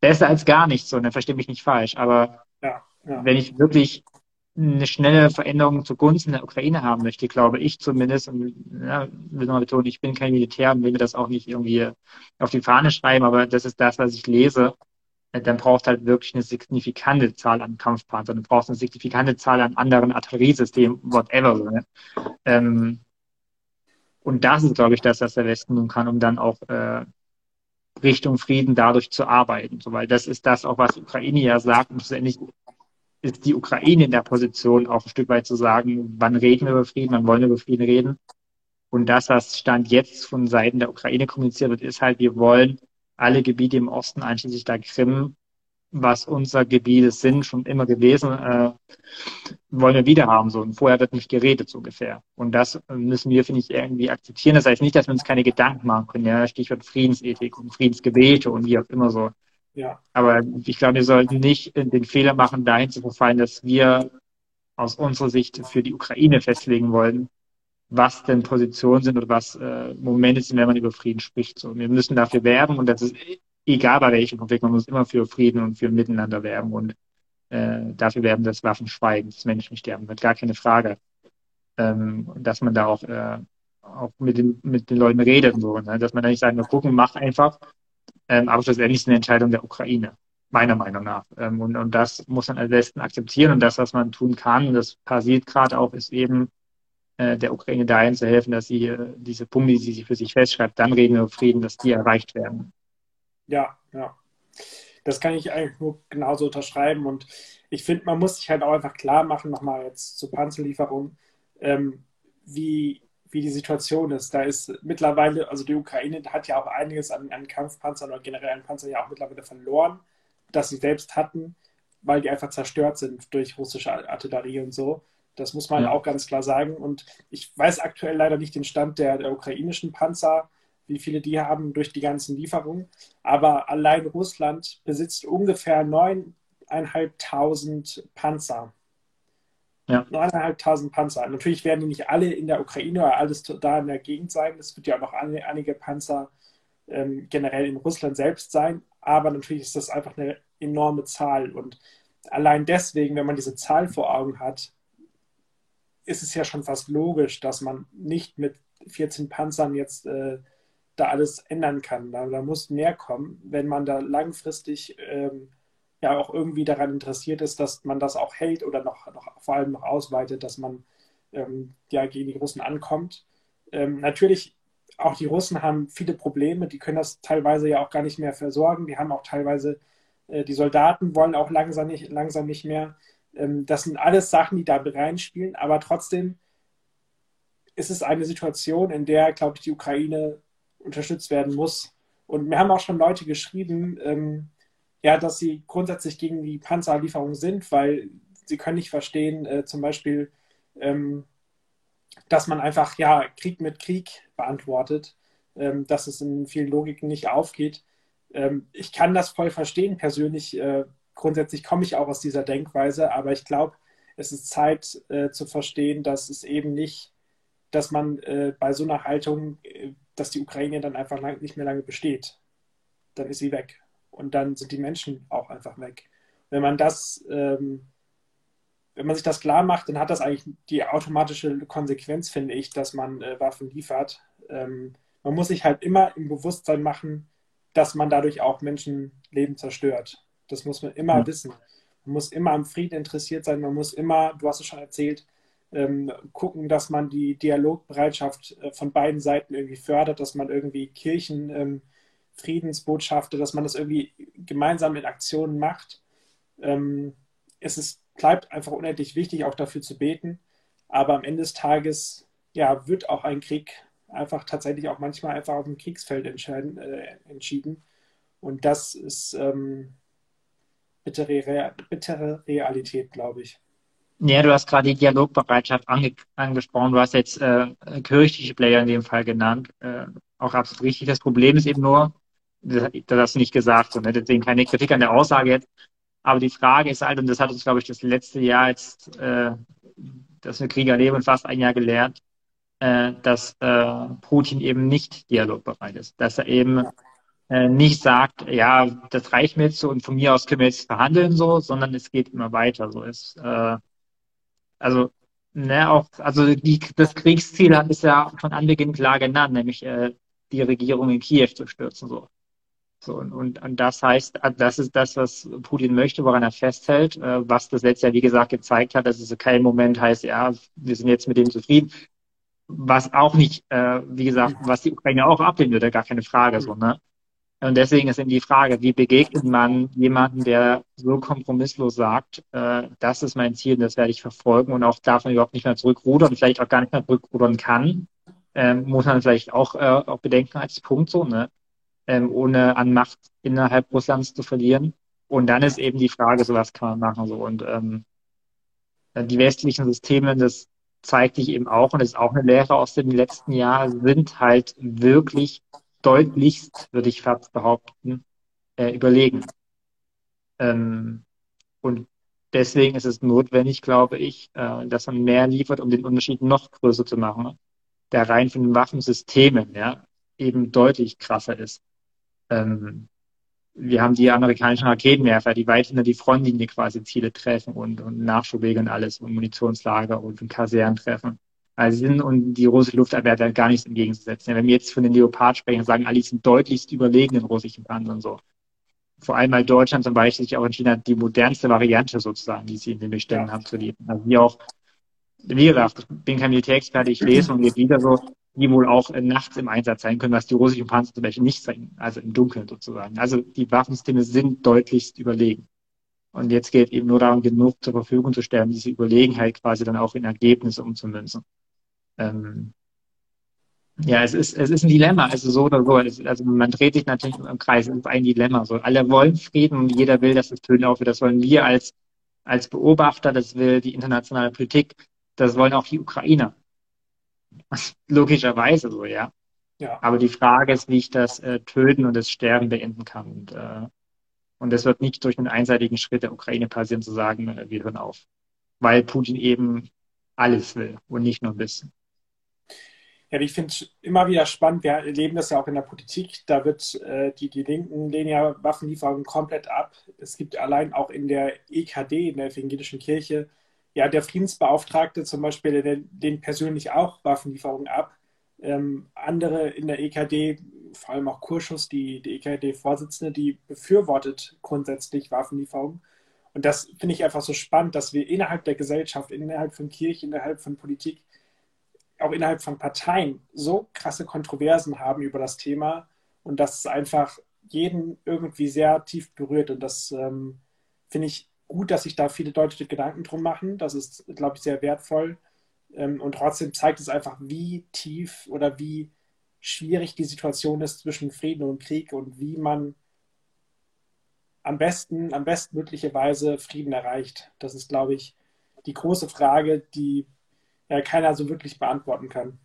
besser als gar nichts, so, dann verstehe mich nicht falsch, aber ja, ja. wenn ich wirklich eine schnelle Veränderung zugunsten der Ukraine haben möchte, glaube ich zumindest, und ja, will nochmal betonen, ich bin kein Militär und will mir das auch nicht irgendwie auf die Fahne schreiben, aber das ist das, was ich lese, dann braucht halt wirklich eine signifikante Zahl an Kampfpanzern, du brauchst eine signifikante Zahl an anderen Artilleriesystemen, whatever. Ne? Ähm, und das ist, glaube ich, das, was der Westen tun kann, um dann auch äh, Richtung Frieden dadurch zu arbeiten. So, weil das ist das auch, was Ukraine ja sagt, und schlussendlich ist die Ukraine in der Position, auch ein Stück weit zu sagen, wann reden wir über Frieden, wann wollen wir über Frieden reden. Und das, was Stand jetzt von Seiten der Ukraine kommuniziert wird, ist halt, wir wollen alle Gebiete im Osten, einschließlich der Krim, was unser Gebiete sind, schon immer gewesen, äh, wollen wir wieder haben. So. Und vorher wird nicht geredet, so ungefähr. Und das müssen wir, finde ich, irgendwie akzeptieren. Das heißt nicht, dass wir uns keine Gedanken machen können. Ja? Stichwort Friedensethik und Friedensgebete und wie auch immer so. Ja. Aber ich glaube, wir sollten nicht den Fehler machen, dahin zu verfallen, dass wir aus unserer Sicht für die Ukraine festlegen wollen, was denn Positionen sind oder was äh, Momente sind, wenn man über Frieden spricht. So, wir müssen dafür werben und das ist egal bei welchem Konflikt, man muss immer für Frieden und für Miteinander werben und äh, dafür werben, dass Waffen schweigen, dass Menschen sterben, wird gar keine Frage. Ähm, dass man da auch, äh, auch mit, den, mit den Leuten redet und so, ne? dass man da nicht sagt, wir gucken, mach einfach, ähm, aber schlussendlich ist eine Entscheidung der Ukraine, meiner Meinung nach. Ähm, und, und das muss man am besten akzeptieren. Und das, was man tun kann, und das passiert gerade auch, ist eben der Ukraine dahin zu helfen, dass sie äh, diese Punkte, die sie für sich festschreibt, dann reden wir Frieden, dass die erreicht werden. Ja, ja. Das kann ich eigentlich nur genauso unterschreiben. Und ich finde, man muss sich halt auch einfach klar machen, nochmal jetzt zur Panzerlieferung, ähm, wie, wie die Situation ist. Da ist mittlerweile, also die Ukraine hat ja auch einiges an, an Kampfpanzern oder generell an Panzern ja auch mittlerweile verloren, das sie selbst hatten, weil die einfach zerstört sind durch russische Artillerie und so. Das muss man ja. auch ganz klar sagen. Und ich weiß aktuell leider nicht den Stand der, der ukrainischen Panzer wie viele die haben durch die ganzen Lieferungen. Aber allein Russland besitzt ungefähr 9.500 Panzer. Ja. 9.500 Panzer. Natürlich werden die nicht alle in der Ukraine oder alles da in der Gegend sein. Es wird ja auch noch einige Panzer ähm, generell in Russland selbst sein. Aber natürlich ist das einfach eine enorme Zahl. Und allein deswegen, wenn man diese Zahl vor Augen hat, ist es ja schon fast logisch, dass man nicht mit 14 Panzern jetzt äh, da alles ändern kann. Da, da, muss mehr kommen, wenn man da langfristig ähm, ja auch irgendwie daran interessiert ist, dass man das auch hält oder noch, noch vor allem noch ausweitet, dass man ähm, ja gegen die Russen ankommt. Ähm, natürlich, auch die Russen haben viele Probleme, die können das teilweise ja auch gar nicht mehr versorgen. Die haben auch teilweise, äh, die Soldaten wollen auch langsam nicht, langsam nicht mehr. Ähm, das sind alles Sachen, die da reinspielen, aber trotzdem ist es eine Situation, in der, glaube ich, die Ukraine unterstützt werden muss. Und mir haben auch schon Leute geschrieben, ähm, ja, dass sie grundsätzlich gegen die Panzerlieferung sind, weil sie können nicht verstehen, äh, zum Beispiel, ähm, dass man einfach ja Krieg mit Krieg beantwortet, ähm, dass es in vielen Logiken nicht aufgeht. Ähm, ich kann das voll verstehen persönlich. Äh, grundsätzlich komme ich auch aus dieser Denkweise, aber ich glaube, es ist Zeit äh, zu verstehen, dass es eben nicht, dass man äh, bei so einer Haltung äh, dass die Ukraine dann einfach lang, nicht mehr lange besteht. Dann ist sie weg. Und dann sind die Menschen auch einfach weg. Wenn man das, ähm, wenn man sich das klar macht, dann hat das eigentlich die automatische Konsequenz, finde ich, dass man äh, Waffen liefert. Ähm, man muss sich halt immer im Bewusstsein machen, dass man dadurch auch Menschenleben zerstört. Das muss man immer ja. wissen. Man muss immer am Frieden interessiert sein. Man muss immer, du hast es schon erzählt, ähm, gucken, dass man die Dialogbereitschaft äh, von beiden Seiten irgendwie fördert, dass man irgendwie Kirchen, ähm, Friedensbotschafter, dass man das irgendwie gemeinsam in Aktionen macht. Ähm, es ist, bleibt einfach unendlich wichtig, auch dafür zu beten. Aber am Ende des Tages ja, wird auch ein Krieg einfach tatsächlich auch manchmal einfach auf dem Kriegsfeld äh, entschieden. Und das ist ähm, bittere, bittere Realität, glaube ich. Ja, du hast gerade die Dialogbereitschaft ange angesprochen. Du hast jetzt äh, kirchliche Player in dem Fall genannt. Äh, auch absolut richtig. Das Problem ist eben nur, das, das hast du nicht gesagt, so, ne? deswegen keine Kritik an der Aussage jetzt. Aber die Frage ist halt, und das hat uns, glaube ich, das letzte Jahr jetzt, äh, dass wir Krieger leben, fast ein Jahr gelernt, äh, dass äh, Putin eben nicht dialogbereit ist. Dass er eben nicht sagt, ja, das reicht mir jetzt so und von mir aus können wir jetzt verhandeln so, sondern es geht immer weiter. So ist äh, also ne, auch, also die, das Kriegsziel hat ist ja von Anbeginn klar genannt, nämlich äh, die Regierung in Kiew zu stürzen. So. So, und, und, und das heißt, das ist das, was Putin möchte, woran er festhält, äh, was das letzte Jahr, wie gesagt, gezeigt hat, dass es kein Moment heißt, ja, wir sind jetzt mit dem zufrieden. Was auch nicht, äh, wie gesagt, was die Ukraine auch ablehnen würde, gar keine Frage, so, ne? Und deswegen ist eben die Frage, wie begegnet man jemanden, der so kompromisslos sagt, äh, das ist mein Ziel und das werde ich verfolgen und auch davon überhaupt nicht mehr zurückrudern, vielleicht auch gar nicht mehr zurückrudern kann, ähm, muss man vielleicht auch, äh, auch bedenken als Punkt so, ne? Ähm, ohne an Macht innerhalb Russlands zu verlieren. Und dann ist eben die Frage, so was kann man machen so und ähm, die westlichen Systeme, das zeigt sich eben auch und ist auch eine Lehre aus den letzten Jahren, sind halt wirklich deutlichst, würde ich fast behaupten, äh, überlegen. Ähm, und deswegen ist es notwendig, glaube ich, äh, dass man mehr liefert, um den Unterschied noch größer zu machen, der rein von den Waffensystemen ja, eben deutlich krasser ist. Ähm, wir haben die amerikanischen Raketenwerfer, die weit hinter die Frontlinie quasi Ziele treffen und, und Nachschubwege und alles und Munitionslager und, Kasernen treffen sind und die russische Luftabwehr hat gar nichts entgegenzusetzen. Wenn wir jetzt von den Leopard sprechen, sagen alle, die sind deutlichst überlegen den russischen Panzern so. Vor allem, weil Deutschland zum Beispiel sich auch entschieden hat, die modernste Variante sozusagen, die sie in den Beständen ja. haben, zu liefern. Also wie auch wie gesagt, ich bin kein Militärexperte, ich lese und wieder so, die wohl auch nachts im Einsatz sein können, was die russischen Panzer zum Beispiel nicht sein, also im Dunkeln sozusagen. Also die Waffensysteme sind deutlichst überlegen. Und jetzt geht eben nur darum, genug zur Verfügung zu stellen, diese Überlegenheit quasi dann auch in Ergebnisse umzumünzen. Ähm, ja, es ist, es ist ein Dilemma, also so oder so. Also man dreht sich natürlich im Kreis, es ist ein Dilemma. So, alle wollen Frieden und jeder will, dass es Töten aufhört. Das wollen wir als, als Beobachter, das will die internationale Politik, das wollen auch die Ukrainer. Logischerweise so, ja. ja. Aber die Frage ist, wie ich das äh, Töten und das Sterben beenden kann. Und, äh, und das wird nicht durch einen einseitigen Schritt der Ukraine passieren, zu sagen, äh, wir hören auf. Weil Putin eben alles will und nicht nur ein bisschen. Ja, ich finde es immer wieder spannend. Wir erleben das ja auch in der Politik. Da wird äh, die, die Linken lehnen ja Waffenlieferungen komplett ab. Es gibt allein auch in der EKD, in der Evangelischen Kirche, ja, der Friedensbeauftragte zum Beispiel, der den persönlich auch Waffenlieferungen ab. Ähm, andere in der EKD, vor allem auch Kurschus, die, die EKD-Vorsitzende, die befürwortet grundsätzlich Waffenlieferungen. Und das finde ich einfach so spannend, dass wir innerhalb der Gesellschaft, innerhalb von Kirche, innerhalb von Politik auch innerhalb von Parteien so krasse Kontroversen haben über das Thema und dass es einfach jeden irgendwie sehr tief berührt. Und das ähm, finde ich gut, dass sich da viele Leute Gedanken drum machen. Das ist, glaube ich, sehr wertvoll. Ähm, und trotzdem zeigt es einfach, wie tief oder wie schwierig die Situation ist zwischen Frieden und Krieg und wie man am besten, am bestmögliche Frieden erreicht. Das ist, glaube ich, die große Frage, die ja keiner so wirklich beantworten kann.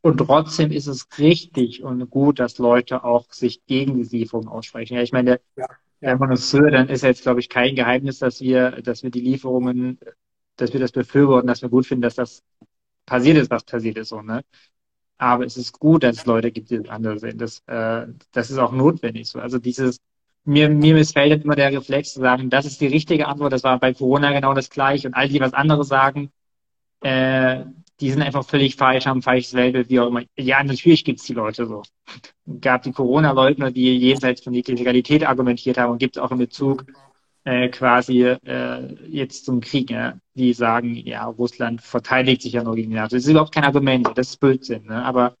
Und trotzdem ist es richtig und gut, dass Leute auch sich gegen die Lieferung aussprechen. Ja, ich meine, ja, ja. wenn man uns hört, dann ist jetzt, glaube ich, kein Geheimnis, dass wir, dass wir die Lieferungen, dass wir das befürworten, dass wir gut finden, dass das passiert ist, was passiert ist, so, ne? Aber es ist gut, dass es Leute gibt, die das anders sehen. Das, äh, das ist auch notwendig so. Also dieses, mir, mir missfällt immer der Reflex zu sagen, das ist die richtige Antwort, das war bei Corona genau das gleiche und all die was anderes sagen, äh, die sind einfach völlig falsch, haben falsches Weltbild, wie auch immer. Ja, natürlich gibt's die Leute so. gab die Corona-Leugner, die jenseits von jeglicher Legalität argumentiert haben und gibt es auch in Bezug äh, quasi äh, jetzt zum Krieg, ja, die sagen, ja, Russland verteidigt sich ja nur gegen die NATO. Das ist überhaupt kein Argument, das ist Blödsinn. Ne? Aber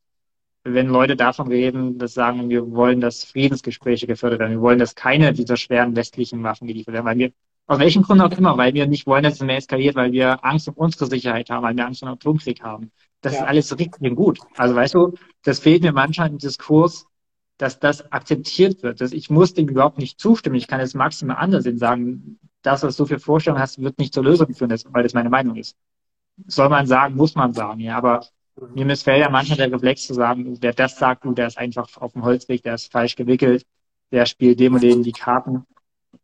wenn Leute davon reden, dass sagen, wir wollen, dass Friedensgespräche gefördert werden, wir wollen, dass keine dieser schweren westlichen Waffen geliefert werden, weil wir aus welchen Gründen auch immer, weil wir nicht wollen, dass es mehr eskaliert, weil wir Angst um unsere Sicherheit haben, weil wir Angst um den Atomkrieg haben. Das ja. ist alles richtig und gut. Also weißt du, das fehlt mir manchmal im Diskurs, dass das akzeptiert wird. Dass ich muss dem überhaupt nicht zustimmen. Ich kann es maximal anders sehen, sagen, das, was du für Vorstellungen hast, wird nicht zur Lösung führen, weil das meine Meinung ist. Soll man sagen, muss man sagen, ja. Aber mir missfällt ja manchmal der Reflex zu sagen, wer das sagt, du, der ist einfach auf dem Holzweg, der ist falsch gewickelt, der spielt dem und dem die Karten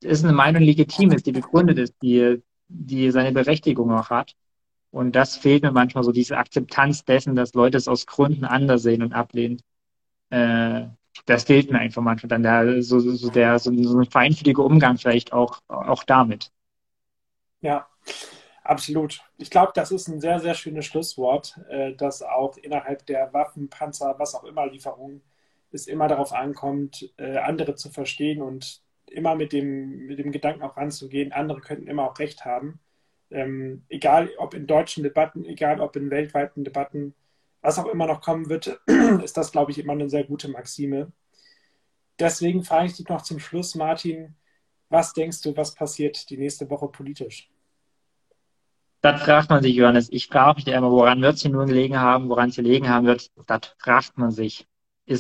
ist eine Meinung legitim ist, die begründet ist, die, die seine Berechtigung auch hat. Und das fehlt mir manchmal so, diese Akzeptanz dessen, dass Leute es aus Gründen anders sehen und ablehnen. Äh, das fehlt mir einfach manchmal dann der, so, so, der, so, so ein feinfühliger Umgang vielleicht auch, auch damit. Ja, absolut. Ich glaube, das ist ein sehr, sehr schönes Schlusswort, äh, dass auch innerhalb der Waffen, Panzer, was auch immer Lieferungen es immer darauf ankommt, äh, andere zu verstehen und immer mit dem, mit dem Gedanken auch ranzugehen, andere könnten immer auch recht haben. Ähm, egal ob in deutschen Debatten, egal ob in weltweiten Debatten, was auch immer noch kommen wird, ist das, glaube ich, immer eine sehr gute Maxime. Deswegen frage ich dich noch zum Schluss, Martin, was denkst du, was passiert die nächste Woche politisch? Das fragt man sich, Johannes. Ich frage mich immer, woran wird es hier nur gelegen haben, woran es gelegen haben wird, das fragt man sich.